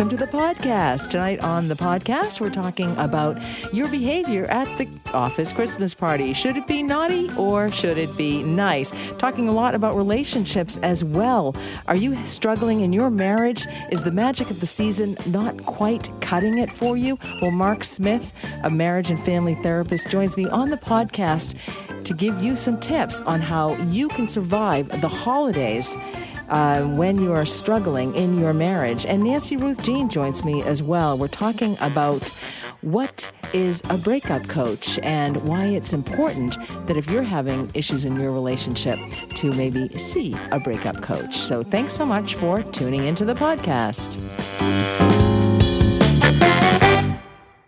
Welcome to the podcast. Tonight on the podcast, we're talking about your behavior at the office Christmas party. Should it be naughty or should it be nice? Talking a lot about relationships as well. Are you struggling in your marriage? Is the magic of the season not quite cutting it for you? Well, Mark Smith, a marriage and family therapist, joins me on the podcast to give you some tips on how you can survive the holidays uh, when you are struggling in your marriage. And Nancy Ruth Jean joins me as well. We're talking about what is a breakup coach and why it's important that if you're having issues in your relationship to maybe see a breakup coach. So thanks so much for tuning into the podcast.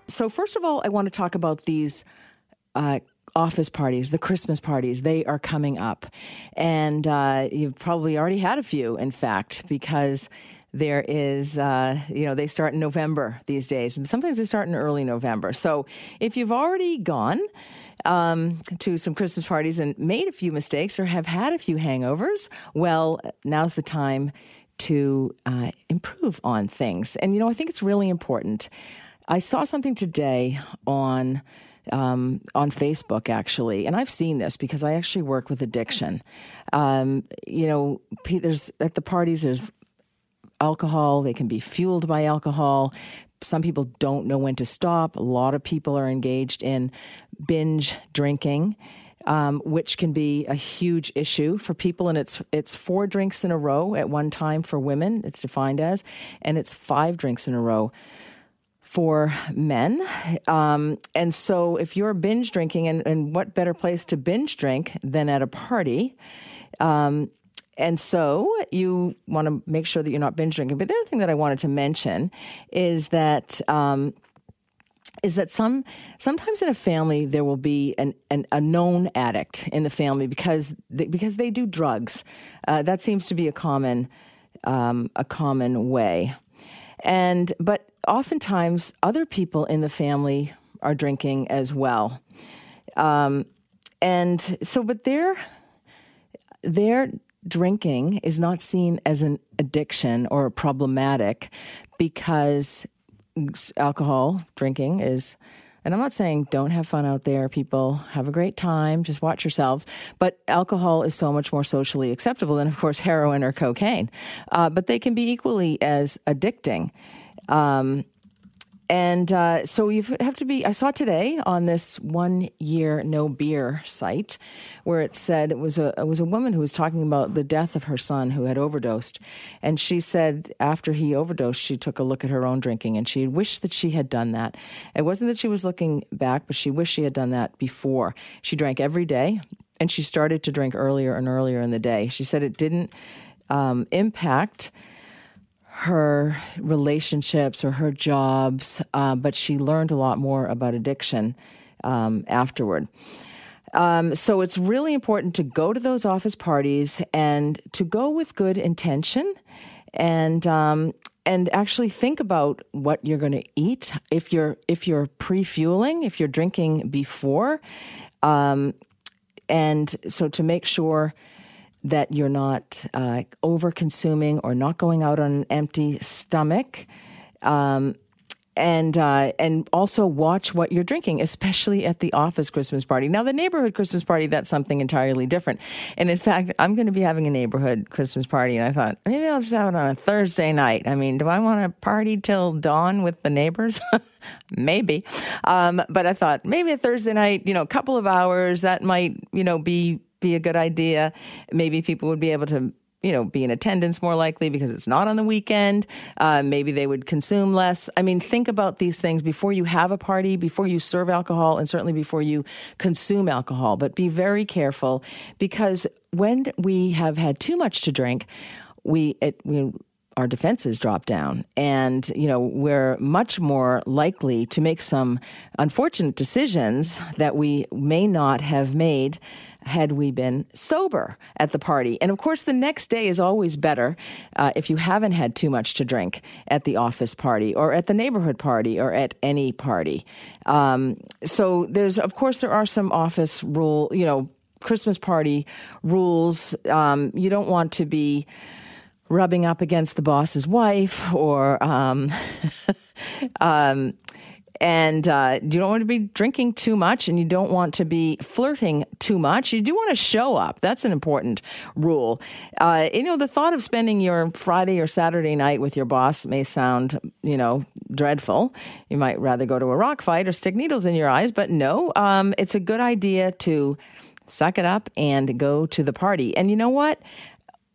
So, first of all, I want to talk about these uh, office parties, the Christmas parties, they are coming up. And uh, you've probably already had a few, in fact, because there is, uh, you know, they start in November these days, and sometimes they start in early November. So if you've already gone, um, to some Christmas parties and made a few mistakes or have had a few hangovers, well, now's the time to uh, improve on things. And, you know, I think it's really important. I saw something today on um, on Facebook, actually, and I've seen this because I actually work with addiction. Um, you know, there's at the parties, there's alcohol, they can be fueled by alcohol. Some people don't know when to stop. A lot of people are engaged in binge drinking. Um, which can be a huge issue for people. And it's it's four drinks in a row at one time for women. It's defined as, and it's five drinks in a row for men. Um, and so, if you're binge drinking, and, and, what better place to binge drink than at a party? Um, and so, you want to make sure that you're not binge drinking. But the other thing that I wanted to mention is that. Um, is that some sometimes in a family there will be an, an a known addict in the family because they, because they do drugs. Uh, that seems to be a common um, a common way. And but oftentimes other people in the family are drinking as well. Um, and so, but their their drinking is not seen as an addiction or problematic because alcohol drinking is and I'm not saying don't have fun out there, people. Have a great time. Just watch yourselves. But alcohol is so much more socially acceptable than, of course, heroin or cocaine. Uh, but they can be equally as addicting. Um, and uh, so you have to be. I saw today on this one year no beer site where it said it was a it was a woman who was talking about the death of her son who had overdosed, and she said after he overdosed, she took a look at her own drinking and she wished that she had done that. It wasn't that she was looking back, but she wished she had done that before. She drank every day, and she started to drink earlier and earlier in the day. She said it didn't um, impact her relationships or her jobs, uh, but she learned a lot more about addiction um, afterward. Um, so it's really important to go to those office parties and to go with good intention and um, and actually think about what you're going to eat if you're if you're pre-fueling if you're drinking before um, and so to make sure that you're not uh, over consuming or not going out on an empty stomach. Um, and uh, and also watch what you're drinking, especially at the office Christmas party. Now, the neighborhood Christmas party that's something entirely different. And in fact, I'm going to be having a neighborhood Christmas party, and I thought maybe I'll just have it on a Thursday night. I mean, do I want to party till dawn with the neighbors? maybe, um, but I thought maybe a Thursday night, you know, a couple of hours that might you know be be a good idea. Maybe people would be able to you know, be in attendance more likely because it's not on the weekend. Uh, maybe they would consume less. I mean, think about these things before you have a party, before you serve alcohol, and certainly before you consume alcohol. But be very careful because when we have had too much to drink, we it, we our defenses drop down and you know we're much more likely to make some unfortunate decisions that we may not have made had we been sober at the party. And of course, the next day is always better uh, if you haven't had too much to drink at the office party or at the neighborhood party or at any party. Um, so there's, of course, there are some office rule, you know, Christmas party rules. Um, you don't want to be rubbing up against the boss's wife or um, um, and uh, you don't want to be drinking too much and you don't want to be flirting too much. You do want to show up. That's an important rule. Uh, you know, the thought of spending your Friday or Saturday night with your boss may sound, you know, dreadful. You might rather go to a rock fight or stick needles in your eyes, but no, um, it's a good idea to suck it up and go to the party. And you know what?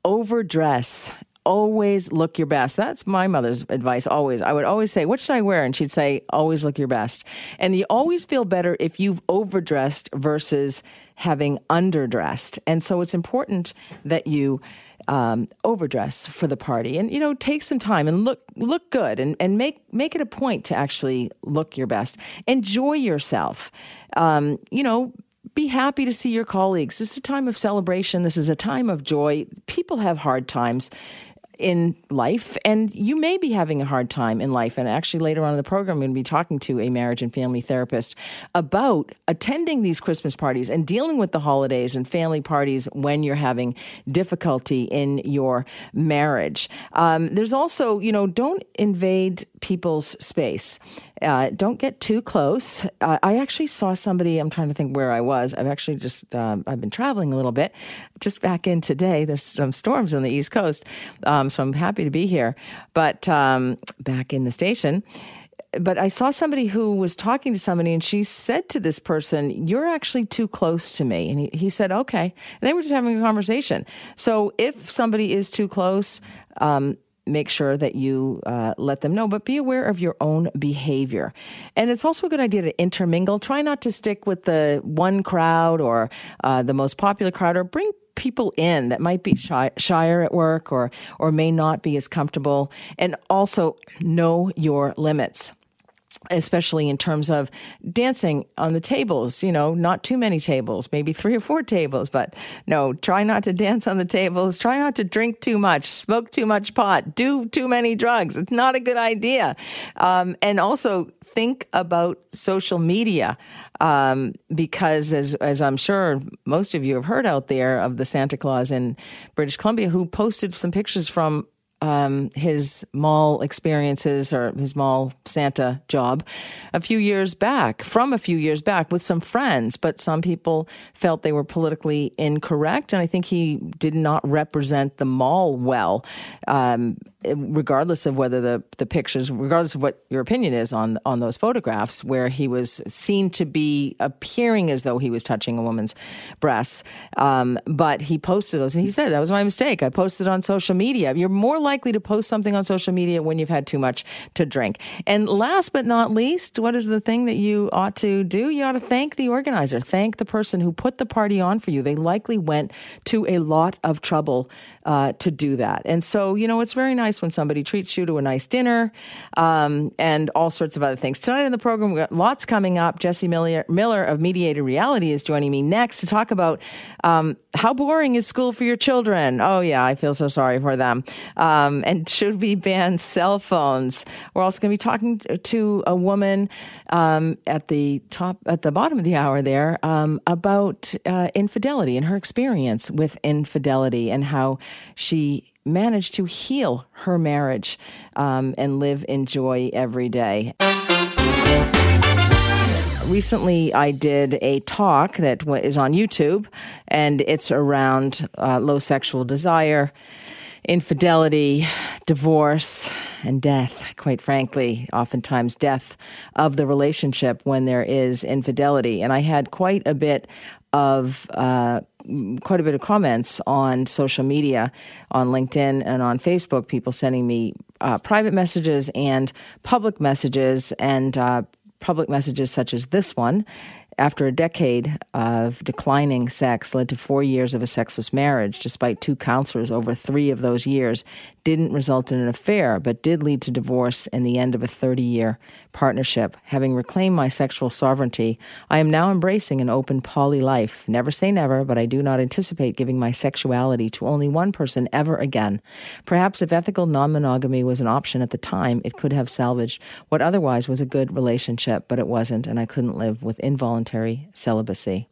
Overdress always look your best. That's my mother's advice always. I would always say, What should I wear? And she'd say, Always look your best. And you always feel better if you've overdressed versus having underdressed. And so it's important that you um, overdress for the party and you know take some time and look look good and, and make make it a point to actually look your best enjoy yourself um, you know be happy to see your colleagues. This is a time of celebration. This is a time of joy. People have hard times in life, and you may be having a hard time in life. And actually, later on in the program, I'm going to be talking to a marriage and family therapist about attending these Christmas parties and dealing with the holidays and family parties when you're having difficulty in your marriage. Um, there's also, you know, don't invade people's space. Uh, don't get too close. Uh, I actually saw somebody. I'm trying to think where I was. I've actually just um, I've been traveling a little bit. Just back in today. There's some storms on the East Coast, um, so I'm happy to be here. But um, back in the station. But I saw somebody who was talking to somebody, and she said to this person, "You're actually too close to me." And he, he said, "Okay." And they were just having a conversation. So if somebody is too close, um, make sure that you uh, let them know, but be aware of your own behavior. And it's also a good idea to intermingle. Try not to stick with the one crowd or uh, the most popular crowd, or bring people in that might be shy, shyer at work or or may not be as comfortable. And also know your limits especially in terms of dancing on the tables, you know, not too many tables, maybe three or four tables, but no, try not to dance on the tables, try not to drink too much, smoke too much pot, do too many drugs. It's not a good idea. Um, and also think about social media. Um, because as as I'm sure most of you have heard out there of the Santa Claus in British Columbia who posted some pictures from um, his mall experiences or his mall Santa job a few years back, from a few years back with some friends, but some people felt they were politically incorrect. And I think he did not represent the mall well. Um, regardless of whether the, the pictures, regardless of what your opinion is on on those photographs, where he was seen to be appearing as though he was touching a woman's breasts, um, but he posted those and he said that was my mistake. I posted on social media. You're more likely to post something on social media when you've had too much to drink. And last but not least, what is the thing that you ought to do? You ought to thank the organizer, thank the person who put the party on for you. They likely went to a lot of trouble uh, to do that, and so you know it's very nice nice when somebody treats you to a nice dinner um, and all sorts of other things. Tonight in the program, we've got lots coming up. Jesse Miller, Miller of Mediated Reality is joining me next to talk about um, how boring is school for your children. Oh, yeah, I feel so sorry for them. Um, and should we ban cell phones? We're also going to be talking to a woman um, at the top, at the bottom of the hour there um, about uh, infidelity and her experience with infidelity and how she managed to heal her marriage um, and live in joy every day. Recently, I did a talk that is on YouTube, and it's around uh, low sexual desire, infidelity, divorce, and death, quite frankly, oftentimes death of the relationship when there is infidelity. And I had quite a bit of uh, quite a bit of comments on social media, on LinkedIn and on Facebook, people sending me uh, private messages and public messages, and uh, public messages such as this one. After a decade of declining sex led to four years of a sexless marriage, despite two counselors over three of those years, didn't result in an affair, but did lead to divorce and the end of a 30 year partnership. Having reclaimed my sexual sovereignty, I am now embracing an open poly life. Never say never, but I do not anticipate giving my sexuality to only one person ever again. Perhaps if ethical non monogamy was an option at the time, it could have salvaged what otherwise was a good relationship, but it wasn't, and I couldn't live with involuntary celibacy.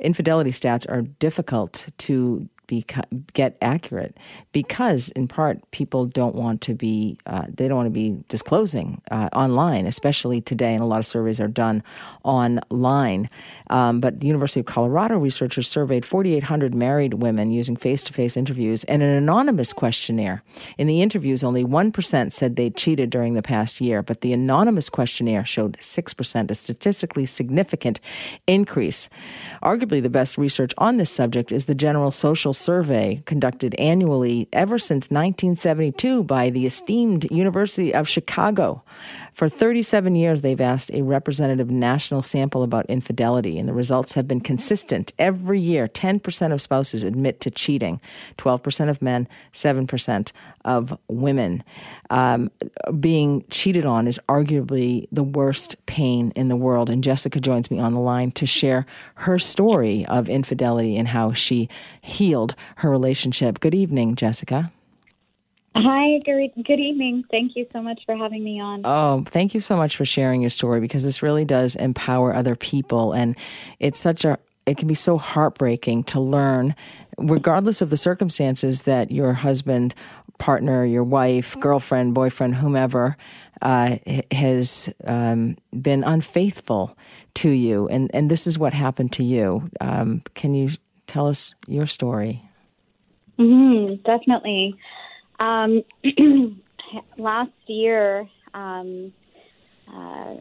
Infidelity stats are difficult to be, get accurate because, in part, people don't want to be uh, they don't want to be disclosing uh, online, especially today. And a lot of surveys are done online. Um, but the University of Colorado researchers surveyed 4,800 married women using face-to-face interviews and an anonymous questionnaire. In the interviews, only one percent said they cheated during the past year, but the anonymous questionnaire showed six percent, a statistically significant increase. Arguably, the best research on this subject is the General Social survey conducted annually ever since 1972 by the esteemed University of Chicago. For 37 years, they've asked a representative national sample about infidelity, and the results have been consistent. Every year, 10% of spouses admit to cheating, 12% of men, 7% of women. Um, being cheated on is arguably the worst pain in the world, and Jessica joins me on the line to share her story of infidelity and how she healed her relationship. Good evening, Jessica. Hi, good, good evening. Thank you so much for having me on. Oh, thank you so much for sharing your story because this really does empower other people. And it's such a, it can be so heartbreaking to learn, regardless of the circumstances, that your husband, partner, your wife, girlfriend, boyfriend, whomever, uh, has um, been unfaithful to you. And, and this is what happened to you. Um, can you tell us your story? Mm-hmm, definitely. Um, last year, um, uh,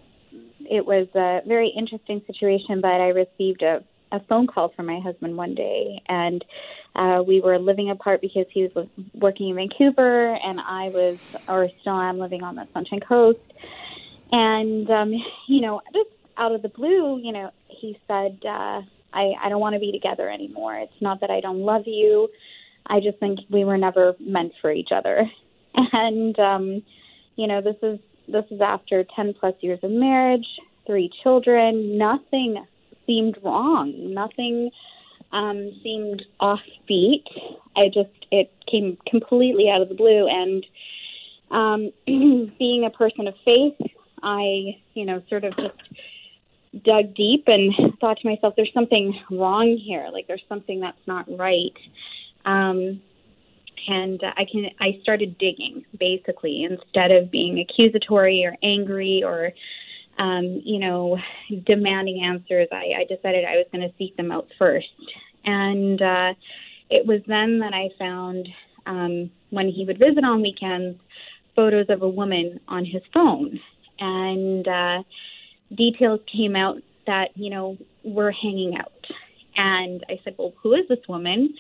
it was a very interesting situation, but I received a, a phone call from my husband one day, and uh, we were living apart because he was working in Vancouver, and I was, or still am, living on the Sunshine Coast. And um, you know, just out of the blue, you know, he said, uh, "I I don't want to be together anymore. It's not that I don't love you." I just think we were never meant for each other. And um, you know, this is this is after 10 plus years of marriage, three children, nothing seemed wrong. Nothing um, seemed offbeat. I just it came completely out of the blue and um, being a person of faith, I, you know, sort of just dug deep and thought to myself, there's something wrong here. Like there's something that's not right. Um, and I can I started digging basically instead of being accusatory or angry or um, you know demanding answers. I, I decided I was going to seek them out first, and uh, it was then that I found um, when he would visit on weekends photos of a woman on his phone, and uh, details came out that you know we're hanging out. And I said, well, who is this woman?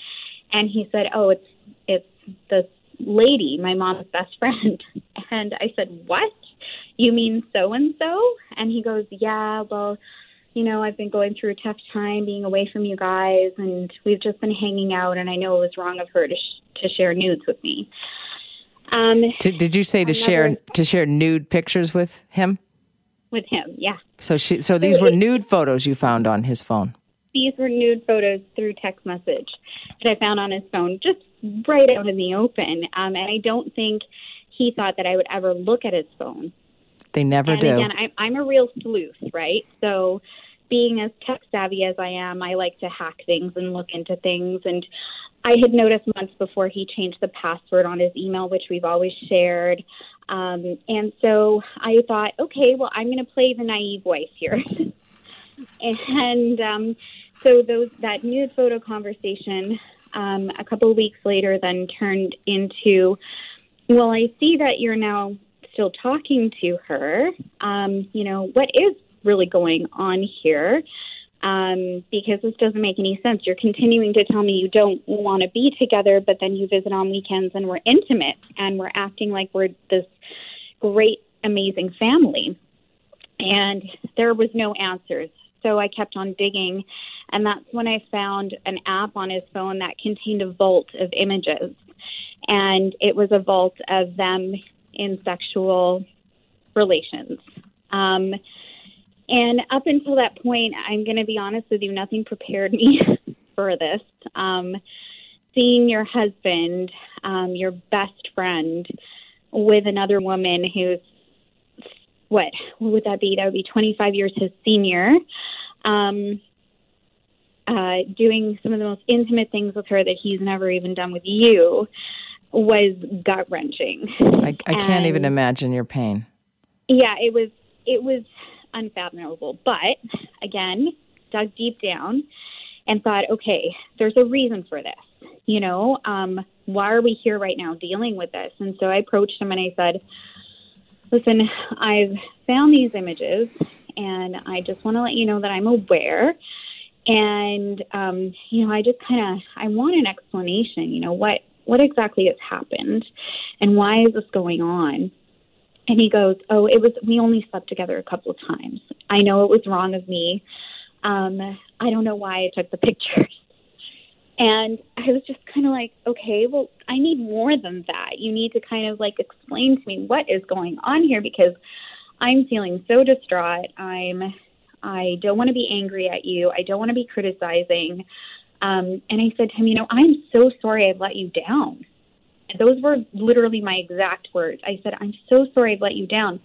And he said, "Oh, it's it's this lady, my mom's best friend." And I said, "What? You mean so and so?" And he goes, "Yeah, well, you know, I've been going through a tough time being away from you guys, and we've just been hanging out, and I know it was wrong of her to sh- to share nudes with me." Um, did, did you say to share to share nude pictures with him? With him, yeah. So she, so these were nude photos you found on his phone these were nude photos through text message that I found on his phone, just right out in the open. Um, and I don't think he thought that I would ever look at his phone. They never and do. Again, I, I'm a real sleuth, right? So, being as tech savvy as I am, I like to hack things and look into things. And I had noticed months before he changed the password on his email, which we've always shared. Um, and so I thought, okay, well, I'm going to play the naive wife here. and um, so those that nude photo conversation um, a couple of weeks later then turned into, well, I see that you're now still talking to her. Um, you know, what is really going on here? Um, because this doesn't make any sense. You're continuing to tell me you don't want to be together, but then you visit on weekends and we're intimate and we're acting like we're this great, amazing family. And there was no answers so I kept on digging. And that's when I found an app on his phone that contained a vault of images. And it was a vault of them in sexual relations. Um, and up until that point, I'm going to be honest with you, nothing prepared me for this. Um, seeing your husband, um, your best friend, with another woman who's what, what would that be? That would be 25 years his senior. Um, uh, doing some of the most intimate things with her that he's never even done with you was gut wrenching. I, I can't even imagine your pain. Yeah, it was it was unfathomable. But again, dug deep down and thought, okay, there's a reason for this. You know, um, why are we here right now dealing with this? And so I approached him and I said, listen, I've found these images and I just want to let you know that I'm aware. And, um, you know, I just kind of, I want an explanation, you know, what, what exactly has happened and why is this going on? And he goes, Oh, it was, we only slept together a couple of times. I know it was wrong of me. Um, I don't know why I took the pictures. And I was just kind of like, okay, well, I need more than that. You need to kind of like explain to me what is going on here because I'm feeling so distraught. I'm, I don't want to be angry at you. I don't want to be criticizing. Um, and I said to him, you know, I'm so sorry I've let you down. Those were literally my exact words. I said, I'm so sorry I've let you down.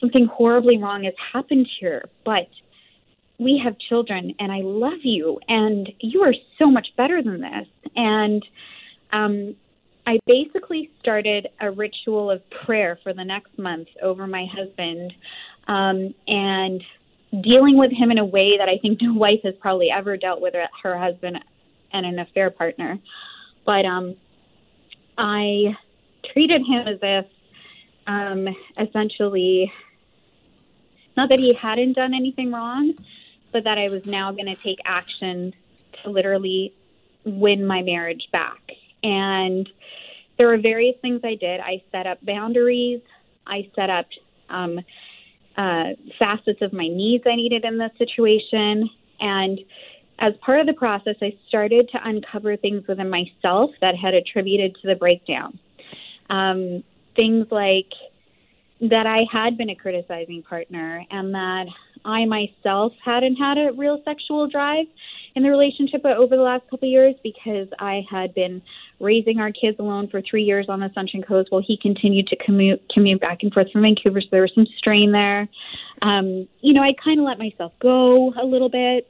Something horribly wrong has happened here, but we have children and I love you and you are so much better than this. And um, I basically started a ritual of prayer for the next month over my husband um, and dealing with him in a way that I think no wife has probably ever dealt with her husband and an affair partner. But um, I treated him as if um, essentially, not that he hadn't done anything wrong, but that I was now going to take action to literally win my marriage back. And there were various things I did. I set up boundaries. I set up um, uh, facets of my needs I needed in this situation. And as part of the process, I started to uncover things within myself that had attributed to the breakdown. Um, things like that I had been a criticizing partner and that I myself hadn't had a real sexual drive in the relationship over the last couple of years because I had been raising our kids alone for three years on the Sunshine Coast while he continued to commute commute back and forth from Vancouver. So there was some strain there. Um, you know, I kind of let myself go a little bit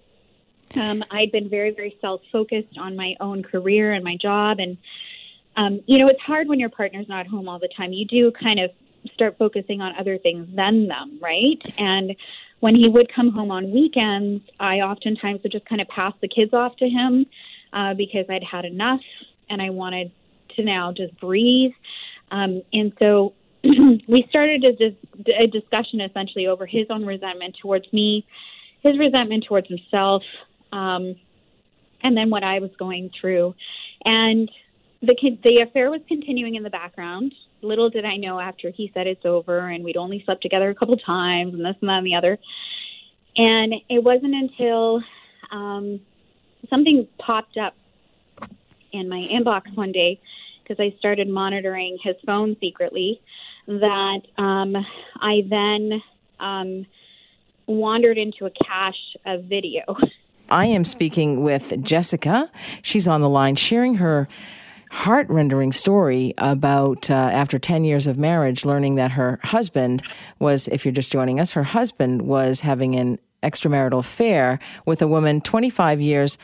um, I'd been very, very self focused on my own career and my job. And, um, you know, it's hard when your partner's not home all the time. You do kind of start focusing on other things than them, right? And when he would come home on weekends, I oftentimes would just kind of pass the kids off to him uh, because I'd had enough and I wanted to now just breathe. Um, and so we started a, dis- a discussion essentially over his own resentment towards me, his resentment towards himself, um, and then what I was going through. And the the affair was continuing in the background. Little did I know after he said it's over, and we'd only slept together a couple times, and this and that and the other. And it wasn't until um, something popped up in my inbox one day because I started monitoring his phone secretly that um, I then um, wandered into a cache of video I am speaking with Jessica. She's on the line sharing her heart rendering story about uh, after 10 years of marriage, learning that her husband was, if you're just joining us, her husband was having an extramarital affair with a woman 25 years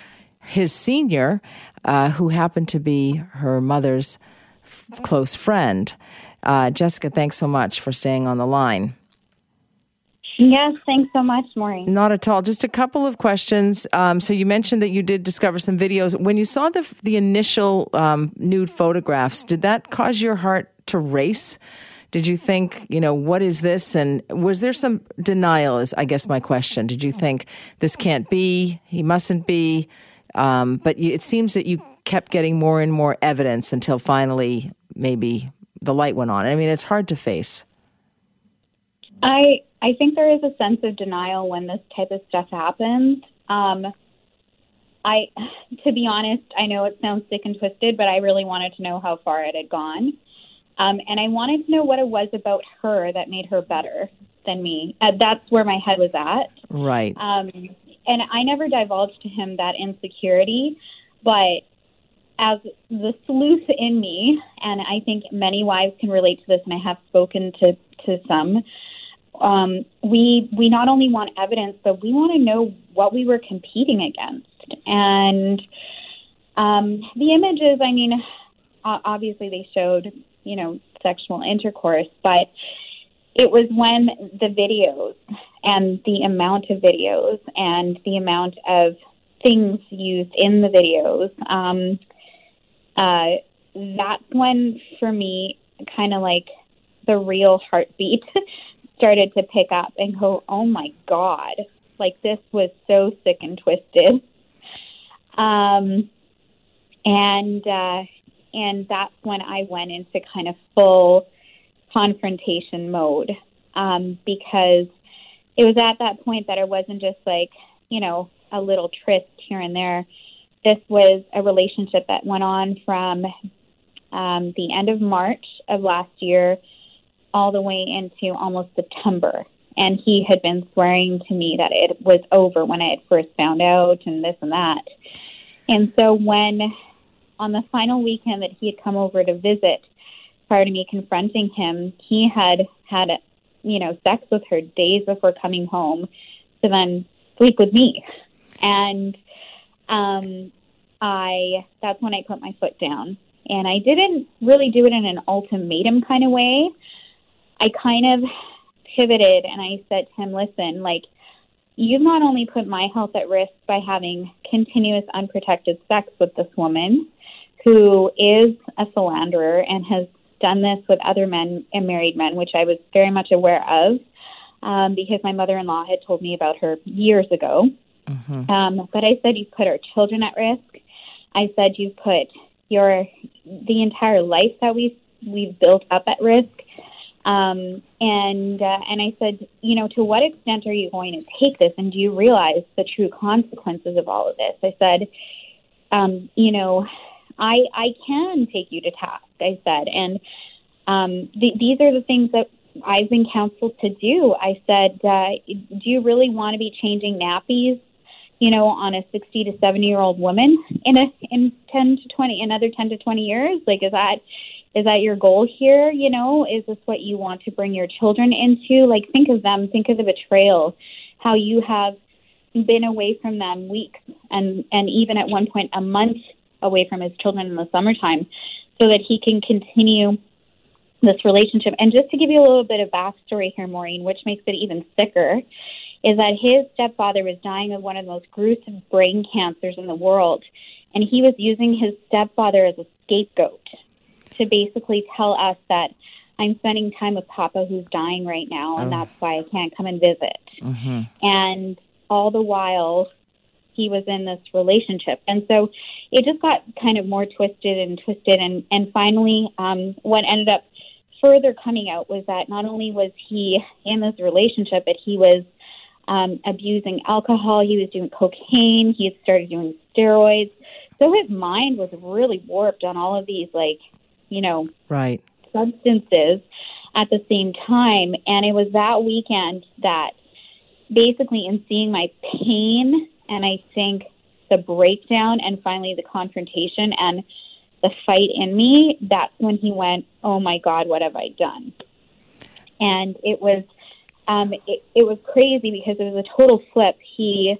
his senior, uh, who happened to be her mother's f- close friend. Uh, Jessica, thanks so much for staying on the line. Yes, thanks so much, Maureen. Not at all. Just a couple of questions. Um, so you mentioned that you did discover some videos. When you saw the the initial um, nude photographs, did that cause your heart to race? Did you think, you know, what is this? And was there some denial? Is I guess my question. Did you think this can't be? He mustn't be. Um, but you, it seems that you kept getting more and more evidence until finally maybe the light went on. I mean, it's hard to face. I I think there is a sense of denial when this type of stuff happens. Um, I, to be honest, I know it sounds sick and twisted, but I really wanted to know how far it had gone. Um, and I wanted to know what it was about her that made her better than me. Uh, that's where my head was at. Right. Um, and I never divulged to him that insecurity, but as the sleuth in me, and I think many wives can relate to this, and I have spoken to to some. Um, we we not only want evidence, but we want to know what we were competing against. And um, the images, I mean, obviously they showed you know sexual intercourse, but it was when the videos and the amount of videos and the amount of things used in the videos. Um, uh, that's when, for me, kind of like the real heartbeat started to pick up and go, oh my God, like this was so sick and twisted. Um, and, uh, and that's when I went into kind of full confrontation mode um, because it was at that point that it wasn't just like, you know, a little tryst here and there. This was a relationship that went on from um, the end of March of last year all the way into almost September. And he had been swearing to me that it was over when I had first found out and this and that. And so when on the final weekend that he had come over to visit, prior to me confronting him, he had had, you know, sex with her days before coming home to then sleep with me. And um, I, that's when I put my foot down. And I didn't really do it in an ultimatum kind of way. I kind of pivoted and I said to him, listen, like, you've not only put my health at risk by having continuous unprotected sex with this woman who is a philanderer and has done this with other men and married men, which I was very much aware of um, because my mother in law had told me about her years ago. Mm-hmm. Um, but I said, You've put our children at risk. I said, You've put your the entire life that we've, we've built up at risk. Um, and uh, and I said, you know, to what extent are you going to take this, and do you realize the true consequences of all of this? I said, um, you know, I I can take you to task. I said, and um, th- these are the things that I've been counseled to do. I said, uh, do you really want to be changing nappies? You know, on a 60 to 70 year old woman in a in 10 to 20 another 10 to 20 years? Like, is that is that your goal here? You know, is this what you want to bring your children into? Like, think of them. Think of the betrayal. How you have been away from them weeks and and even at one point a month away from his children in the summertime so that he can continue this relationship. And just to give you a little bit of backstory here, Maureen, which makes it even sicker, is that his stepfather was dying of one of the most gruesome brain cancers in the world. And he was using his stepfather as a scapegoat to basically tell us that I'm spending time with Papa who's dying right now, and oh. that's why I can't come and visit. Mm-hmm. And all the while, he was in this relationship. And so it just got kind of more twisted and twisted. And, and finally, um, what ended up further coming out was that not only was he in this relationship, but he was um, abusing alcohol, he was doing cocaine, he had started doing steroids. So his mind was really warped on all of these, like, you know, right substances at the same time. And it was that weekend that basically, in seeing my pain and I think the breakdown and finally the confrontation and the fight in me, that's when he went, Oh my God, what have I done? And it was um, it, it was crazy because it was a total flip. He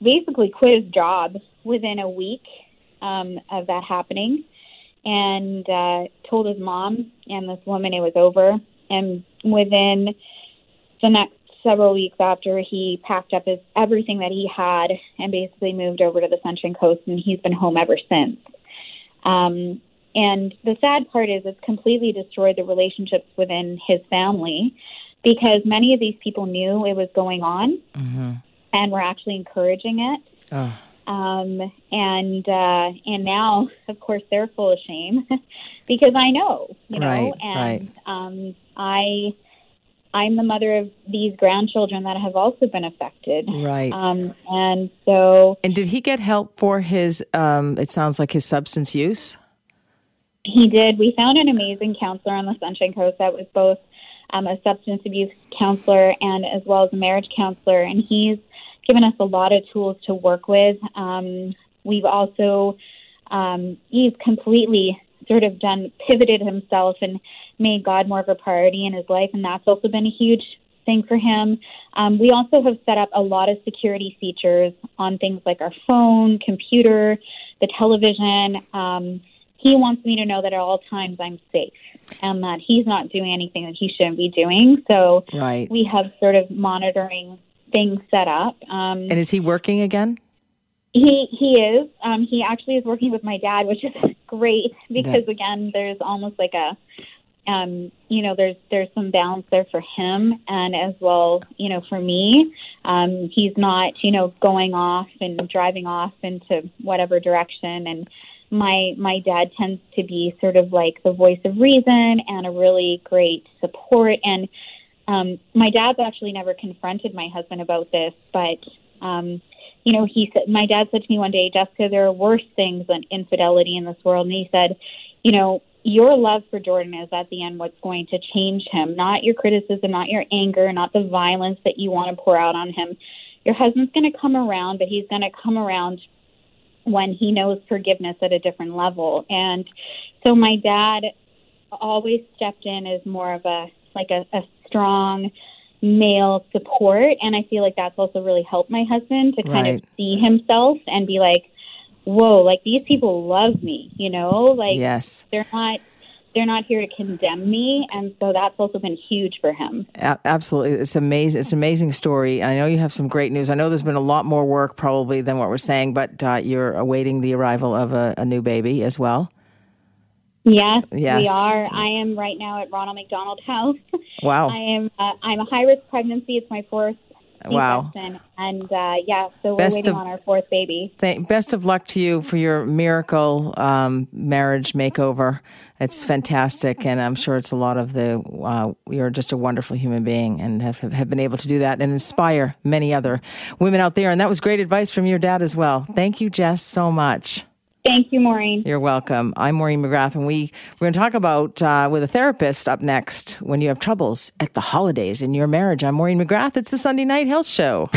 basically quit his job within a week um, of that happening and uh, told his mom and this woman it was over. And within the next several weeks after he packed up his everything that he had and basically moved over to the Sunshine Coast, and he's been home ever since. Um, and the sad part is it's completely destroyed the relationships within his family because many of these people knew it was going on mm-hmm. and were actually encouraging it. Oh. Um, and uh, and now, of course, they're full of shame because I know, you know, right, and right. Um, I I'm the mother of these grandchildren that have also been affected. Right. Um, and so. And did he get help for his, um, it sounds like his substance use? He did. We found an amazing counselor on the Sunshine Coast that was both um, a substance abuse counselor and as well as a marriage counselor. And he's given us a lot of tools to work with. Um, we've also, um, he's completely sort of done, pivoted himself and made God more of a priority in his life. And that's also been a huge thing for him. Um, we also have set up a lot of security features on things like our phone, computer, the television. Um, he wants me to know that at all times I'm safe and that he's not doing anything that he shouldn't be doing. So right. we have sort of monitoring things set up. Um, and is he working again? He he is. Um, he actually is working with my dad, which is great because again, there's almost like a um, you know, there's there's some balance there for him, and as well, you know, for me, um, he's not, you know, going off and driving off into whatever direction, and my my dad tends to be sort of like the voice of reason and a really great support and um my dad's actually never confronted my husband about this but um you know he said my dad said to me one day Jessica there are worse things than infidelity in this world and he said you know your love for Jordan is at the end what's going to change him not your criticism not your anger not the violence that you want to pour out on him your husband's going to come around but he's going to come around when he knows forgiveness at a different level. And so my dad always stepped in as more of a like a, a strong male support and I feel like that's also really helped my husband to kind right. of see himself and be like, Whoa, like these people love me, you know? Like yes. they're not they're not here to condemn me, and so that's also been huge for him. Absolutely, it's amazing. It's an amazing story. I know you have some great news. I know there's been a lot more work probably than what we're saying, but uh, you're awaiting the arrival of a, a new baby as well. Yes, yes, we are. I am right now at Ronald McDonald House. Wow. I am. Uh, I'm a high risk pregnancy. It's my fourth Wow. And uh, yeah, so we're Best waiting of- on our fourth baby. Best of luck to you for your miracle um, marriage makeover. It's fantastic, and I'm sure it's a lot of the. Uh, you're just a wonderful human being, and have have been able to do that and inspire many other women out there. And that was great advice from your dad as well. Thank you, Jess, so much. Thank you, Maureen. You're welcome. I'm Maureen McGrath, and we we're going to talk about uh, with a therapist up next when you have troubles at the holidays in your marriage. I'm Maureen McGrath. It's the Sunday Night Health Show.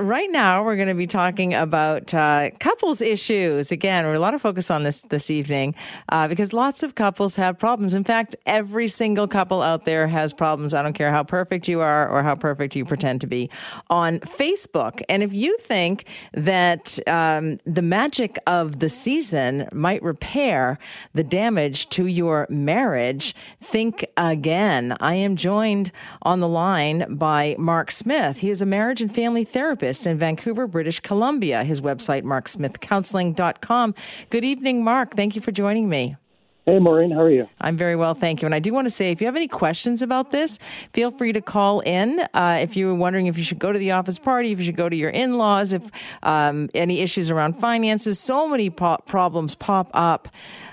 Right now we're going to be talking about uh, couples issues. Again, we're a lot of focus on this this evening uh, because lots of couples have problems. In fact, every single couple out there has problems. I don't care how perfect you are or how perfect you pretend to be on Facebook. And if you think that um, the magic of the season might repair the damage to your marriage, think again. I am joined on the line by Mark Smith. He is a marriage and family therapist in Vancouver, British Columbia. His website, marksmithcounseling.com. Good evening, Mark. Thank you for joining me. Hey, Maureen, how are you? I'm very well, thank you. And I do want to say, if you have any questions about this, feel free to call in. Uh, if you're wondering if you should go to the office party, if you should go to your in laws, if um, any issues around finances, so many po- problems pop up,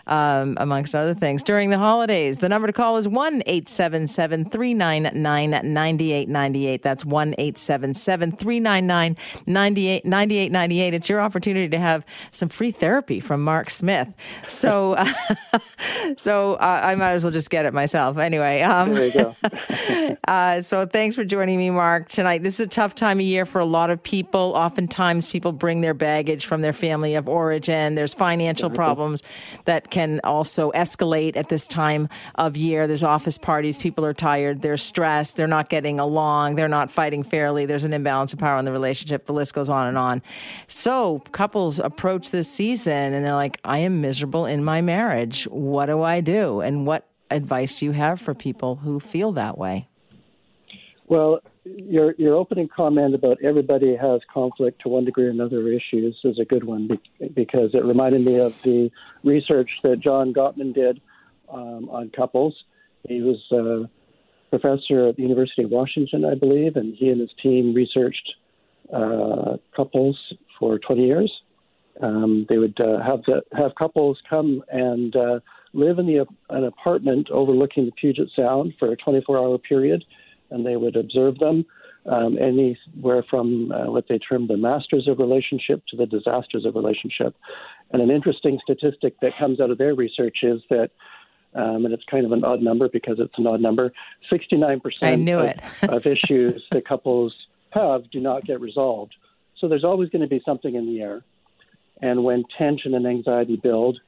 um, amongst other things, during the holidays. The number to call is 1 877 399 9898. That's 1 877 399 9898. It's your opportunity to have some free therapy from Mark Smith. So, so uh, I might as well just get it myself. Anyway, um, There you go. uh, so thanks for joining me, Mark, tonight. This is a tough time of year for a lot of people. Oftentimes, people bring their baggage from their family of origin. There's financial problems that can also escalate at this time of year. There's office parties. People are tired. They're stressed. They're not getting along. They're not fighting fairly. There's an imbalance of power in the relationship. The list goes on and on. So couples approach this season and they're like, I am miserable in my marriage. What do I do? And what advice do you have for people who feel that way? Well, your your opening comment about everybody has conflict to one degree or another issues is a good one because it reminded me of the research that John Gottman did um, on couples. He was a professor at the University of Washington, I believe, and he and his team researched uh, couples for 20 years. Um, they would uh, have the, have couples come and uh, live in the an apartment overlooking the Puget Sound for a 24-hour period, and they would observe them um, anywhere from uh, what they term the masters of relationship to the disasters of relationship. And an interesting statistic that comes out of their research is that um, and it's kind of an odd number because it's an odd number. 69% of, of issues that couples have do not get resolved. So there's always going to be something in the air. And when tension and anxiety build,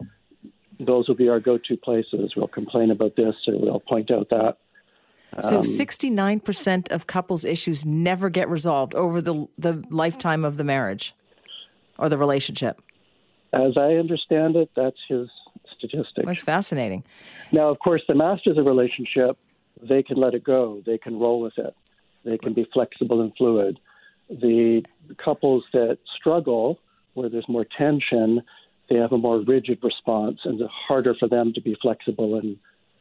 those will be our go to places. We'll complain about this or we'll point out that. So, 69% um, of couples' issues never get resolved over the, the lifetime of the marriage or the relationship. As I understand it, that's his statistic. That's fascinating. Now, of course, the masters of relationship, they can let it go. They can roll with it. They can be flexible and fluid. The couples that struggle, where there's more tension, they have a more rigid response, and it's harder for them to be flexible and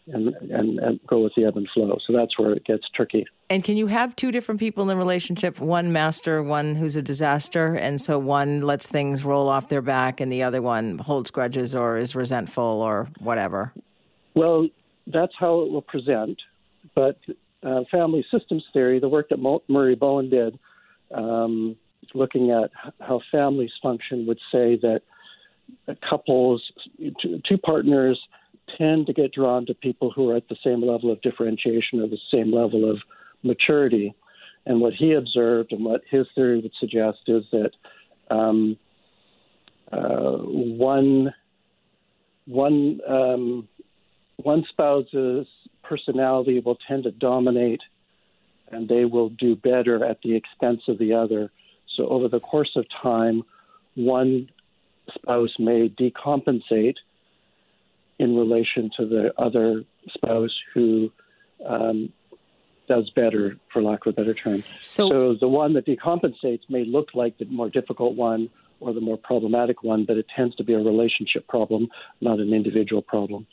and, and, and go with the ebb and flow. So that's where it gets tricky. And can you have two different people in the relationship, one master, one who's a disaster, and so one lets things roll off their back and the other one holds grudges or is resentful or whatever? Well, that's how it will present. But uh, family systems theory, the work that Murray Bowen did, um, looking at how families function, would say that couples, two partners, tend to get drawn to people who are at the same level of differentiation or the same level of maturity. And what he observed and what his theory would suggest is that um, uh, one one um, one spouse's personality will tend to dominate, and they will do better at the expense of the other. So over the course of time, one spouse may decompensate in relation to the other spouse who um, does better, for lack of a better term. So, so the one that decompensates may look like the more difficult one or the more problematic one, but it tends to be a relationship problem, not an individual problem.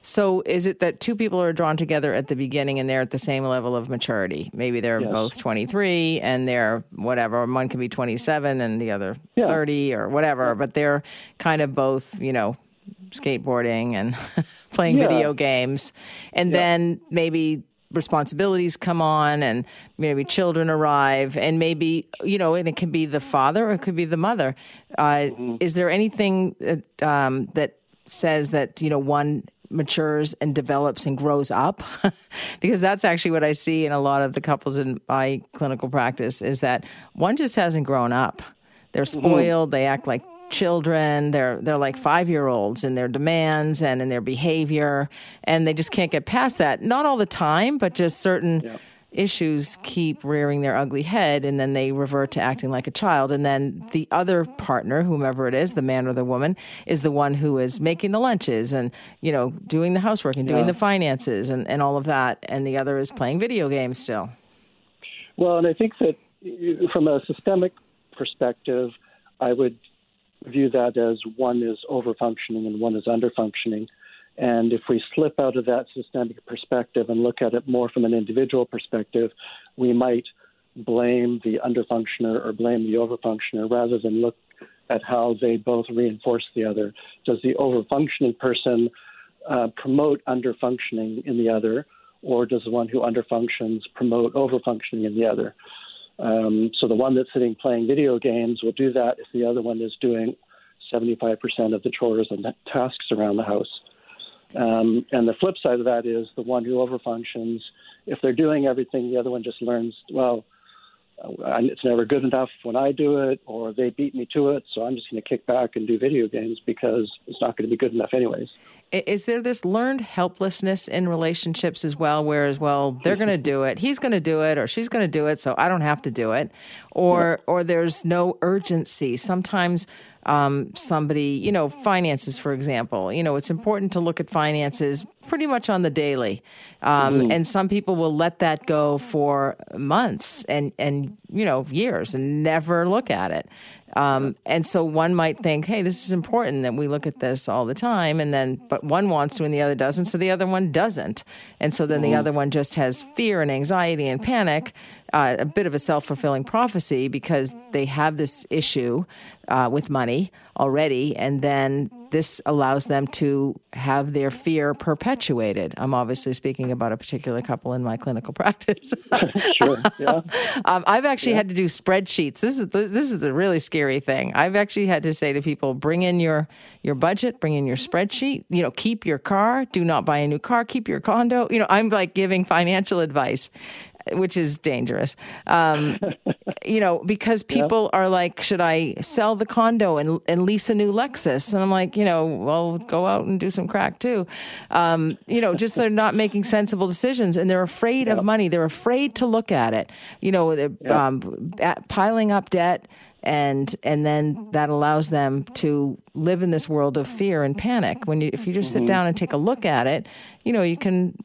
So, is it that two people are drawn together at the beginning and they're at the same level of maturity? Maybe they're yes. both 23 and they're whatever, one can be 27 and the other yeah. 30 or whatever, yeah. but they're kind of both, you know, skateboarding and playing yeah. video games. And yeah. then maybe responsibilities come on and maybe children arrive and maybe you know and it can be the father or it could be the mother uh, mm-hmm. is there anything that, um, that says that you know one matures and develops and grows up because that's actually what i see in a lot of the couples in my clinical practice is that one just hasn't grown up they're mm-hmm. spoiled mm-hmm. they act like children. They're they're like five year olds in their demands and in their behavior, and they just can't get past that. Not all the time, but just certain. Yeah. Issues keep rearing their ugly head, and then they revert to acting like a child. And then the other partner, whomever it is, the man or the woman, is the one who is making the lunches and you know doing the housework and doing yeah. the finances and, and all of that. And the other is playing video games still. Well, and I think that uh, from a systemic perspective, I would view that as one is overfunctioning and one is underfunctioning. And if we slip out of that systemic perspective and look at it more from an individual perspective, we might blame the underfunctioner or blame the overfunctioner rather than look at how they both reinforce the other. Does the overfunctioning person uh, promote underfunctioning in the other, or does the one who underfunctions promote overfunctioning in the other? Um, so the one that's sitting playing video games will do that if the other one is doing 75% of the chores and tasks around the house. Um, and the flip side of that is the one who overfunctions. If they're doing everything, the other one just learns, well, uh, it's never good enough when I do it, or they beat me to it, so I'm just going to kick back and do video games because it's not going to be good enough, anyways. Is there this learned helplessness in relationships as well, where as well, they're going to do it, he's going to do it, or she's going to do it, so I don't have to do it, or or there's no urgency. Sometimes um, somebody, you know, finances, for example. You know, it's important to look at finances pretty much on the daily. Um, mm-hmm. And some people will let that go for months and, and, you know, years and never look at it. Um, and so one might think, hey, this is important that we look at this all the time. And then, but one wants to and the other doesn't. So the other one doesn't. And so then the other one just has fear and anxiety and panic uh, a bit of a self fulfilling prophecy because they have this issue uh, with money already, and then this allows them to have their fear perpetuated. I'm obviously speaking about a particular couple in my clinical practice. sure. Yeah. um, I've actually yeah. had to do spreadsheets. This is this is the really scary thing. I've actually had to say to people, bring in your your budget, bring in your spreadsheet. You know, keep your car. Do not buy a new car. Keep your condo. You know, I'm like giving financial advice, which is dangerous. Um, you know, because people yeah. are like, should I sell the condo and, and lease a new Lexus? And I'm like, you know, well, go out and do some crack too. Um, you know, just they're not making sensible decisions and they're afraid yeah. of money. They're afraid to look at it. You know, yeah. um, piling up debt and and then that allows them to live in this world of fear and panic when you if you just sit mm-hmm. down and take a look at it you know you can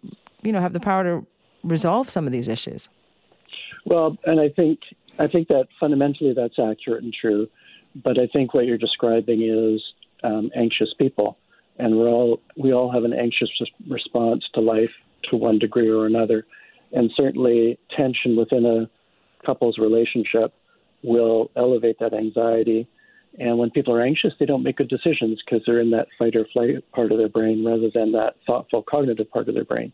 you know have the power to resolve some of these issues. Well, and I think I think that fundamentally that's accurate and true, but I think what you're describing is um, anxious people, and we're all we all have an anxious response to life to one degree or another, and certainly tension within a couple's relationship will elevate that anxiety. And when people are anxious, they don't make good decisions because they're in that fight or flight part of their brain rather than that thoughtful cognitive part of their brain.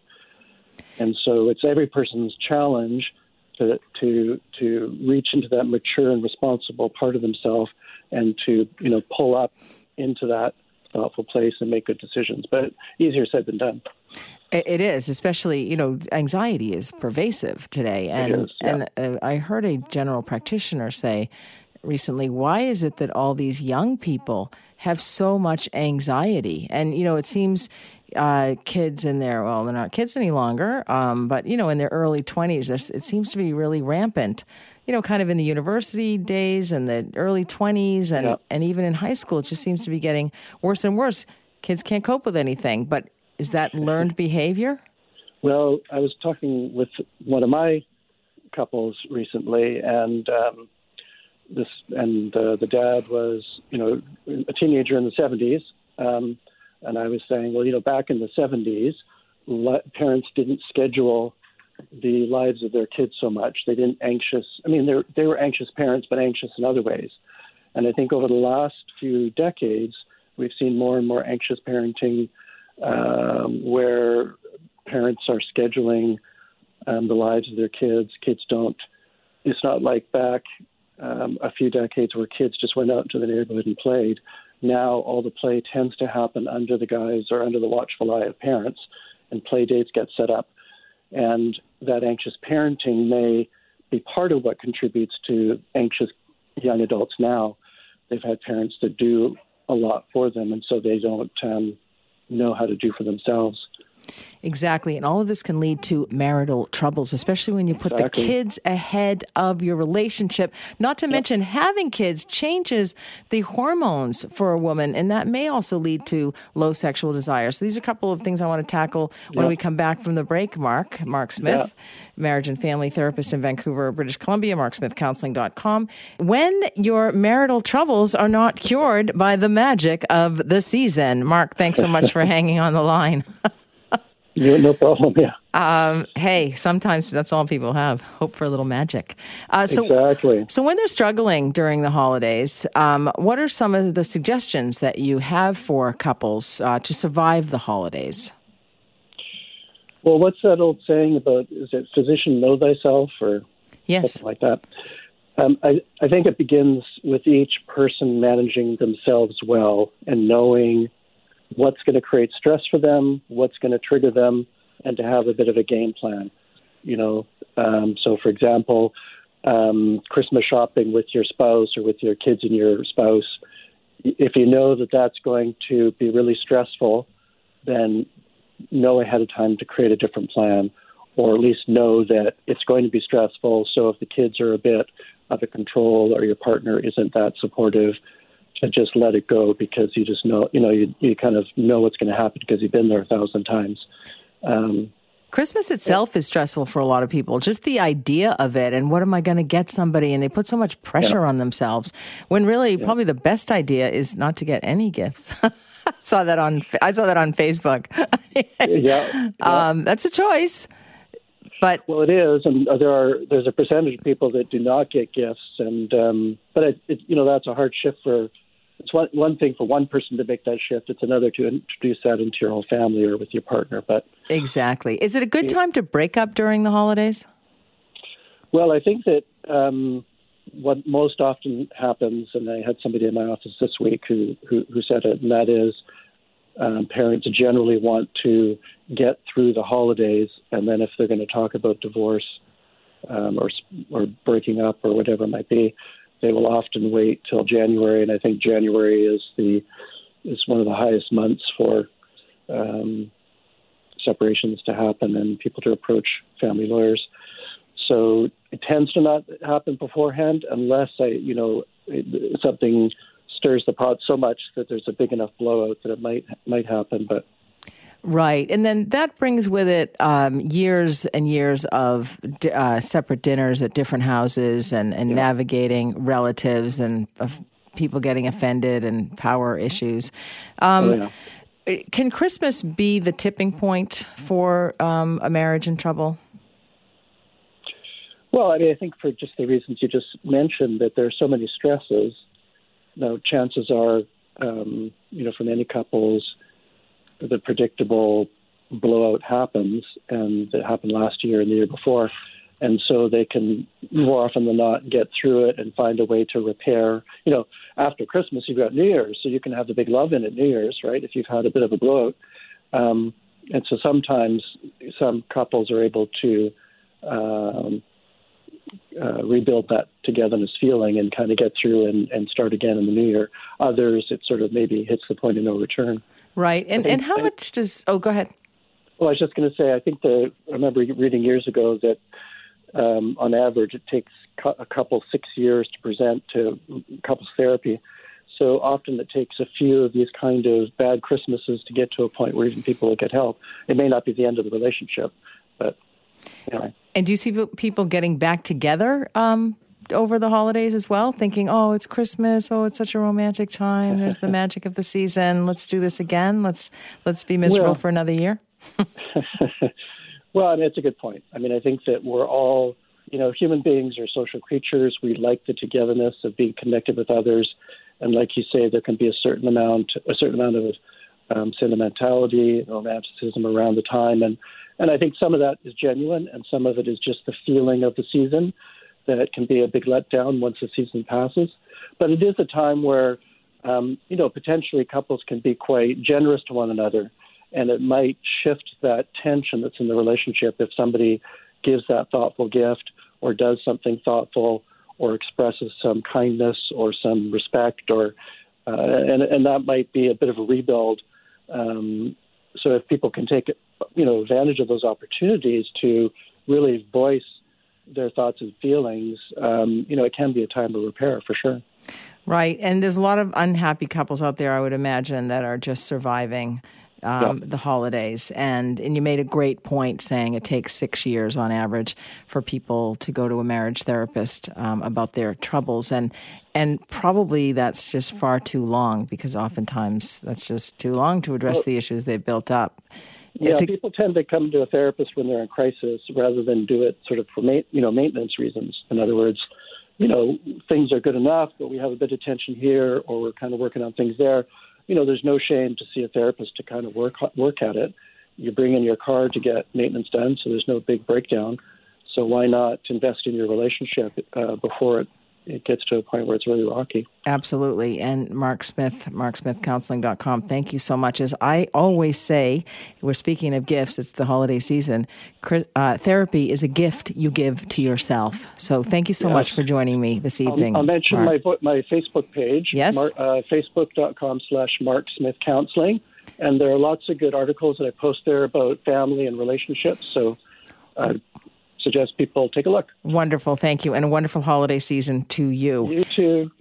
And so it's every person's challenge to to to reach into that mature and responsible part of themselves and to you know pull up into that thoughtful place and make good decisions. But easier said than done. It is, especially you know, anxiety is pervasive today, and yeah. and uh, I heard a general practitioner say recently, why is it that all these young people have so much anxiety? And you know, it seems uh, kids in their well, they're not kids any longer, um, but you know, in their early twenties, it seems to be really rampant. You know, kind of in the university days and the early twenties, and and even in high school, it just seems to be getting worse and worse. Kids can't cope with anything, but is that learned behavior? Well, I was talking with one of my couples recently, and um, this and uh, the dad was, you know, a teenager in the seventies. Um, and I was saying, well, you know, back in the 70s, parents didn't schedule the lives of their kids so much. They didn't anxious. I mean, they they were anxious parents, but anxious in other ways. And I think over the last few decades, we've seen more and more anxious parenting, um, where parents are scheduling um, the lives of their kids. Kids don't. It's not like back um, a few decades where kids just went out into the neighborhood and played. Now all the play tends to happen under the guise or under the watchful eye of parents, and play dates get set up. And that anxious parenting may be part of what contributes to anxious young adults now. They've had parents that do a lot for them, and so they don't um, know how to do for themselves. Exactly. And all of this can lead to marital troubles, especially when you put exactly. the kids ahead of your relationship. Not to yep. mention, having kids changes the hormones for a woman, and that may also lead to low sexual desire. So, these are a couple of things I want to tackle when yep. we come back from the break. Mark, Mark Smith, yep. marriage and family therapist in Vancouver, British Columbia, marksmithcounseling.com. When your marital troubles are not cured by the magic of the season. Mark, thanks so much for hanging on the line. No, no problem. Yeah. Um, hey, sometimes that's all people have hope for a little magic. Uh, so, exactly. So, when they're struggling during the holidays, um, what are some of the suggestions that you have for couples uh, to survive the holidays? Well, what's that old saying about is it physician know thyself or yes. something like that? Um, I, I think it begins with each person managing themselves well and knowing what's going to create stress for them, what's going to trigger them, and to have a bit of a game plan. You know, um, so for example, um, Christmas shopping with your spouse or with your kids and your spouse, if you know that that's going to be really stressful, then know ahead of time to create a different plan, or at least know that it's going to be stressful. So if the kids are a bit out of control or your partner isn't that supportive, to just let it go because you just know, you know, you, you kind of know what's going to happen because you've been there a thousand times. Um, Christmas itself is stressful for a lot of people. Just the idea of it, and what am I going to get somebody? And they put so much pressure yeah. on themselves. When really, yeah. probably the best idea is not to get any gifts. saw that on I saw that on Facebook. yeah, yeah. Um, that's a choice. But well, it is, and there are there's a percentage of people that do not get gifts, and um, but it, it, you know that's a hard shift for. It's one one thing for one person to make that shift. It's another to introduce that into your whole family or with your partner. But exactly, is it a good time to break up during the holidays? Well, I think that um, what most often happens, and I had somebody in my office this week who who, who said it, and that is um, parents generally want to get through the holidays, and then if they're going to talk about divorce um, or or breaking up or whatever it might be, they will often wait till January. And I think January is the is one of the highest months for um, separations to happen and people to approach family lawyers. So it tends to not happen beforehand unless I, you know, something stirs the pot so much that there's a big enough blowout that it might might happen. But Right. And then that brings with it um, years and years of uh, separate dinners at different houses and, and yeah. navigating relatives and uh, people getting offended and power issues. Um, oh, yeah. Can Christmas be the tipping point for um, a marriage in trouble? Well, I mean, I think for just the reasons you just mentioned, that there are so many stresses. You know, chances are, um, you know, for many couples, the predictable blowout happens, and it happened last year and the year before, and so they can more often than not get through it and find a way to repair. You know, after Christmas, you've got New Year's, so you can have the big love in at New Year's, right? If you've had a bit of a blowout, um, and so sometimes some couples are able to. Um, uh, rebuild that togetherness feeling and kind of get through and, and start again in the new year. Others, it sort of maybe hits the point of no return. Right. And, think, and how much does, oh, go ahead. Well, I was just going to say, I think the, I remember reading years ago that um, on average it takes a couple, six years to present to couples therapy. So often it takes a few of these kind of bad Christmases to get to a point where even people will get help. It may not be the end of the relationship, but anyway. And do you see people getting back together um, over the holidays as well, thinking, "Oh, it's Christmas. Oh, it's such a romantic time. There's the magic of the season. Let's do this again. Let's let's be miserable well, for another year." well, I mean, it's a good point. I mean, I think that we're all, you know, human beings are social creatures. We like the togetherness of being connected with others, and like you say, there can be a certain amount, a certain amount of um, sentimentality, and romanticism around the time, and and I think some of that is genuine, and some of it is just the feeling of the season that it can be a big letdown once the season passes. But it is a time where, um, you know, potentially couples can be quite generous to one another, and it might shift that tension that's in the relationship if somebody gives that thoughtful gift or does something thoughtful or expresses some kindness or some respect or uh, and and that might be a bit of a rebuild. Um, so if people can take you know advantage of those opportunities to really voice their thoughts and feelings, um, you know, it can be a time of repair for sure. Right, and there's a lot of unhappy couples out there, I would imagine, that are just surviving um, yeah. the holidays. And and you made a great point saying it takes six years on average for people to go to a marriage therapist um, about their troubles, and and probably that's just far too long because oftentimes that's just too long to address well, the issues they've built up. Yeah, a, people tend to come to a therapist when they're in crisis rather than do it sort of for ma- you know maintenance reasons. In other words, you know things are good enough, but we have a bit of tension here, or we're kind of working on things there. You know, there's no shame to see a therapist to kind of work work at it. You bring in your car to get maintenance done, so there's no big breakdown. So why not invest in your relationship uh, before it it gets to a point where it's really rocky. Absolutely. And Mark Smith, marksmithcounseling.com, thank you so much. As I always say, we're speaking of gifts, it's the holiday season. Uh, therapy is a gift you give to yourself. So thank you so yes. much for joining me this evening. I'll, I'll mention my, my Facebook page. Yes. Mar- uh, Facebook.com slash Mark Smith Counseling. And there are lots of good articles that I post there about family and relationships. So uh, suggest people take a look. Wonderful. Thank you. And a wonderful holiday season to you. You too.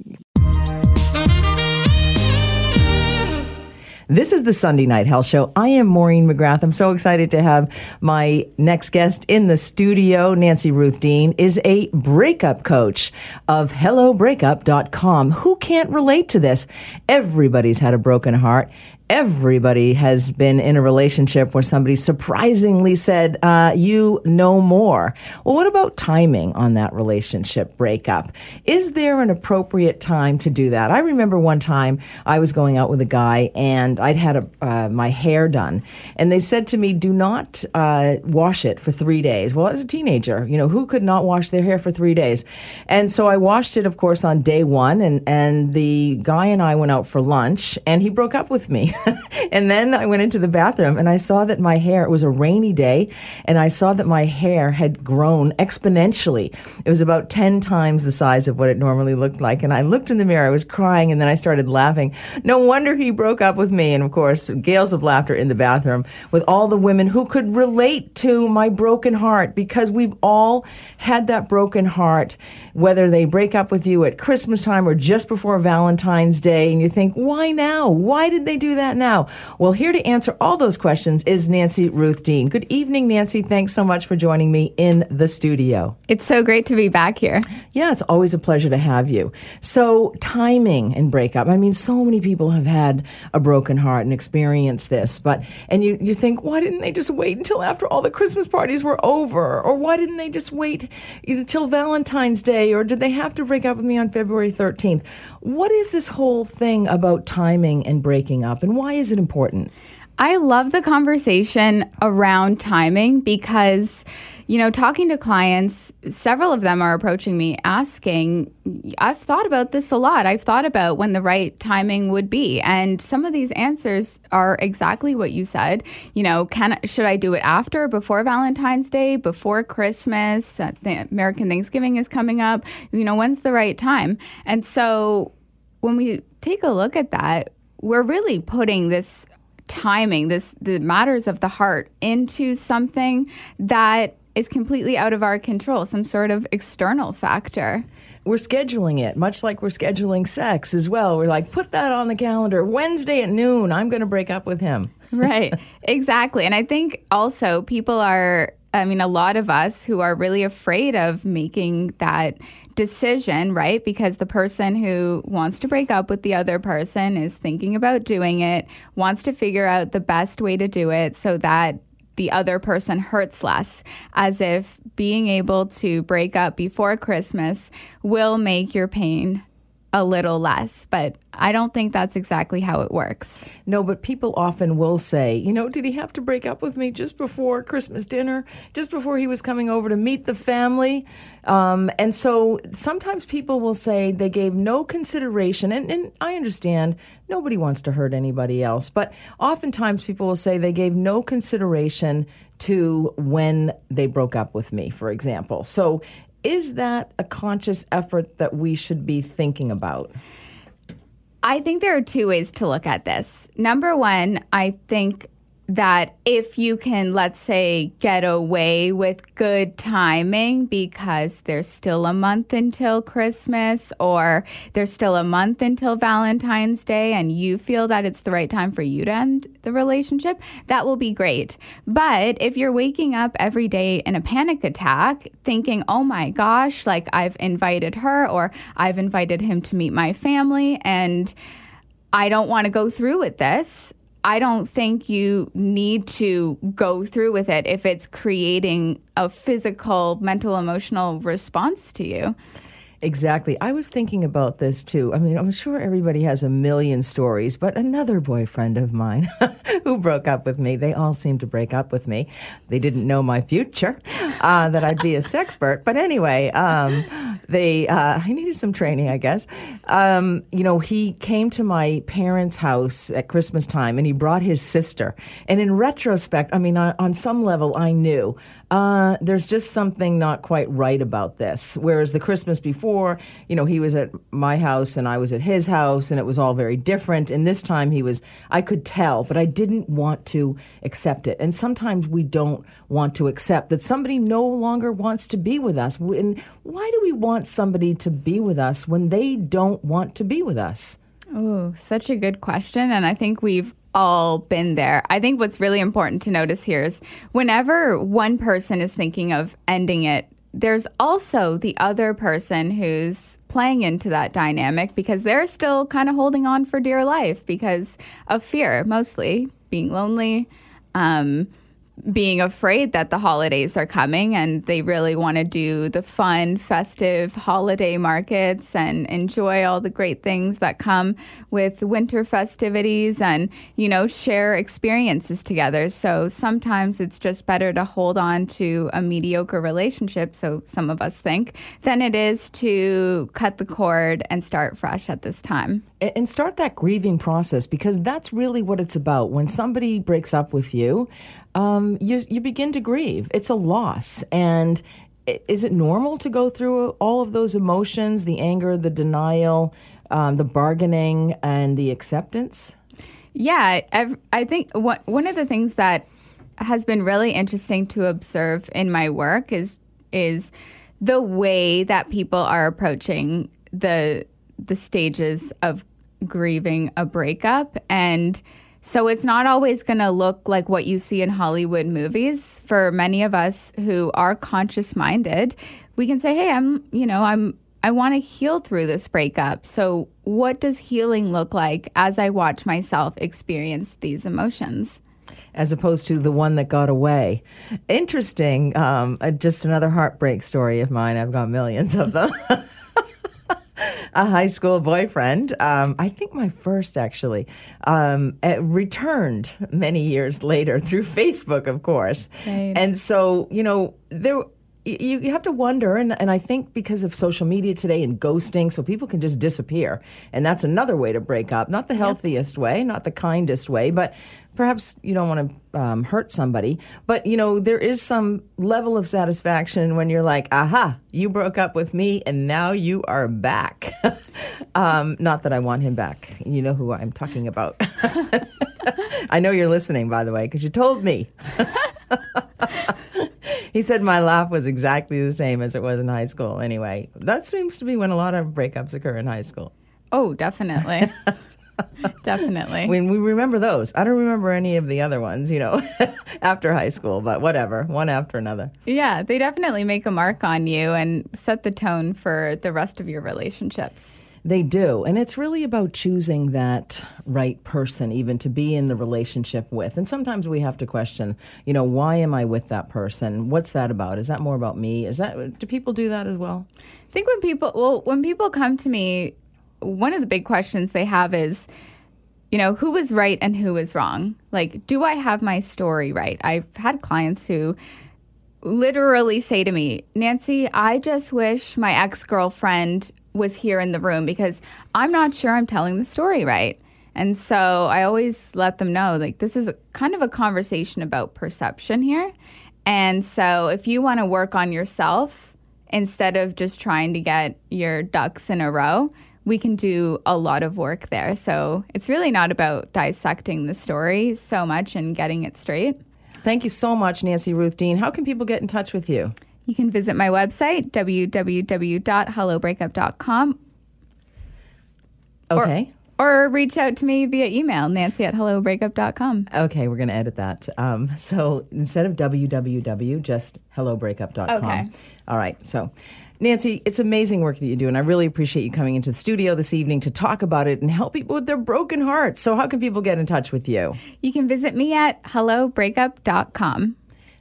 This is the Sunday Night Health Show. I am Maureen McGrath. I'm so excited to have my next guest in the studio. Nancy Ruth Deen is a breakup coach of HelloBreakup.com. Who can't relate to this? Everybody's had a broken heart everybody has been in a relationship where somebody surprisingly said, uh, You know more. Well, what about timing on that relationship breakup? Is there an appropriate time to do that? I remember one time I was going out with a guy and I'd had a, uh, my hair done, and they said to me, Do not uh, wash it for three days. Well, I was a teenager. You know, who could not wash their hair for three days? And so I washed it, of course, on day one, and, and the guy and I went out for lunch, and he broke up with me. and then I went into the bathroom and I saw that my hair, it was a rainy day, and I saw that my hair had grown exponentially. It was about 10 times the size of what it normally looked like. And I looked in the mirror, I was crying, and then I started laughing. No wonder he broke up with me. And of course, gales of laughter in the bathroom with all the women who could relate to my broken heart because we've all had that broken heart, whether they break up with you at Christmas time or just before Valentine's Day. And you think, why now? Why did they do that now? Well, here to answer all those questions is Nancy Ruth Deen. Good evening, Nancy. Thanks so much for joining me in the studio. It's so great to be back here. Yeah, it's always a pleasure to have you. So, timing and breakup. I mean, so many people have had a broken heart and experienced this, but and you you think, why didn't they just wait until after all the Christmas parties were over, or why didn't they just wait until Valentine's Day, or did they have to break up with me on February thirteenth? What is this whole thing about timing and breaking up, and why is it important? I love the conversation around timing because, you know, talking to clients, several of them are approaching me asking, I've thought about this a lot. I've thought about when the right timing would be. And some of these answers are exactly what you said. You know, can should I do it after, before Valentine's Day, before Christmas? Uh, the American Thanksgiving is coming up. You know, when's the right time? And so when we take a look at that, we're really putting this timing, this the matters of the heart into something that is completely out of our control, some sort of external factor. We're scheduling it, much like we're scheduling sex as well. We're like, put that on the calendar. Wednesday at noon, I'm going to break up with him. right, exactly. And I think also people are I mean, a lot of us who are really afraid of making that decision, right? Because the person who wants to break up with the other person is thinking about doing it, wants to figure out the best way to do it so that the other person hurts less, as if being able to break up before Christmas will make your pain a little less, but I don't think that's exactly how it works. No, but people often will say, you know, did he have to break up with me just before Christmas dinner, just before he was coming over to meet the family? Um, and so sometimes people will say they gave no consideration, and, and I understand nobody wants to hurt anybody else, but oftentimes people will say they gave no consideration to when they broke up with me, for example. So is that a conscious effort that we should be thinking about? I think there are two ways to look at this. Number one, I think that if you can, let's say, get away with good timing because there's still a month until Christmas or there's still a month until Valentine's Day and you feel that it's the right time for you to end the relationship, that will be great. But if you're waking up every day in a panic attack thinking, oh my gosh, like I've invited her or I've invited him to meet my family and I don't want to go through with this I don't think you need to go through with it if it's creating a physical, mental, emotional response to you. Exactly. I was thinking about this too. I mean, I'm sure everybody has a million stories, but another boyfriend of mine who broke up with me, they all seemed to break up with me. They didn't know my future, uh, that I'd be a sexpert. But anyway, um, they, uh, I needed some training, I guess. Um, you know, he came to my parents' house at Christmas time and he brought his sister. And in retrospect, I mean, on, on some level, I knew uh, there's just something not quite right about this. Whereas the Christmas before, you know, he was at my house and I was at his house and it was all very different. And this time he was, I could tell, but I didn't want to accept it. And sometimes we don't want to accept that somebody no longer wants to be with us. And why do we want somebody to be with us when they don't want to be with us? Oh, such a good question. And I think we've all been there. I think what's really important to notice here is whenever one person is thinking of ending it, there's also the other person who's playing into that dynamic because they're still kind of holding on for dear life because of fear, mostly being lonely. Um, being afraid that the holidays are coming and they really want to do the fun, festive holiday markets and enjoy all the great things that come with winter festivities and, you know, share experiences together. So sometimes it's just better to hold on to a mediocre relationship, so some of us think, than it is to cut the cord and start fresh at this time. And start that grieving process because that's really what it's about. When somebody breaks up with you, um, you, you begin to grieve. It's a loss. And is it normal to go through all of those emotions the anger, the denial, um, the bargaining, and the acceptance? Yeah, I've, I think one, one of the things that has been really interesting to observe in my work is is the way that people are approaching the the stages of grieving a breakup and so it's not always going to look like what you see in Hollywood movies. For many of us who are conscious minded, we can say, "Hey, I'm, you know, I'm I want to heal through this breakup. So, what does healing look like as I watch myself experience these emotions? As opposed to the one that got away. Interesting. Um, uh, just another heartbreak story of mine. I've got millions of them. a high school boyfriend. Um, I think my first actually um, uh, returned many years later through Facebook, of course. Right. And so, you know, there you, you have to wonder, and, and I think because of social media today and ghosting, so people can just disappear. And that's another way to break up. Not the healthiest way, not the kindest way, but perhaps you don't want to um, hurt somebody. But, you know, there is some level of satisfaction when you're like, aha, you broke up with me and now you are back. um, not that I want him back. You know who I'm talking about. I know you're listening, by the way, because you told me. he said my laugh was exactly the same as it was in high school. Anyway, that seems to be when a lot of breakups occur in high school. Oh, definitely. definitely. When we remember those. I don't remember any of the other ones, you know, after high school, but whatever, one after another. Yeah, they definitely make a mark on you and set the tone for the rest of your relationships. They do. And it's really about choosing that right person, even to be in the relationship with. And sometimes we have to question, you know, why am I with that person? What's that about? Is that more about me? Is that, do people do that as well? I think when people, well, when people come to me, one of the big questions they have is, you know, who was right and who was wrong? Like, do I have my story right? I've had clients who literally say to me, Nancy, I just wish my ex girlfriend was here in the room because I'm not sure I'm telling the story right. And so I always let them know like this is a, kind of a conversation about perception here. And so if you want to work on yourself instead of just trying to get your ducks in a row, we can do a lot of work there. So it's really not about dissecting the story so much and getting it straight. Thank you so much, Nancy Ruth Deen. How can people get in touch with you? You can visit my website, www.hellobreakup.com. Okay. Or, or reach out to me via email, nancy at hellobreakup.com. Okay, we're going to edit that. Um, so instead of www, just hellobreakup.com. Okay. All right. So, Nancy, it's amazing work that you do, and I really appreciate you coming into the studio this evening to talk about it and help people with their broken hearts. So, how can people get in touch with you? You can visit me at hellobreakup.com.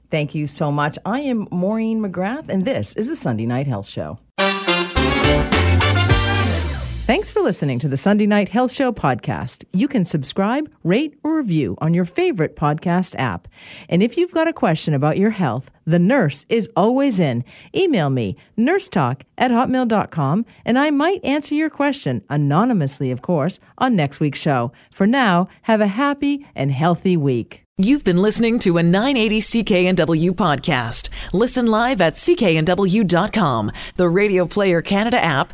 Thank you so much. I am Maureen McGrath, and this is the Sunday Night Health Show. Thanks for listening to the Sunday Night Health Show podcast. You can subscribe, rate, or review on your favorite podcast app. And if you've got a question about your health, the nurse is always in. Email me, nursetalk at hotmail.com, and I might answer your question, anonymously, of course, on next week's show. For now, have a happy and healthy week. You've been listening to a 980 CKNW podcast. Listen live at cknw.com, the Radio Player Canada app,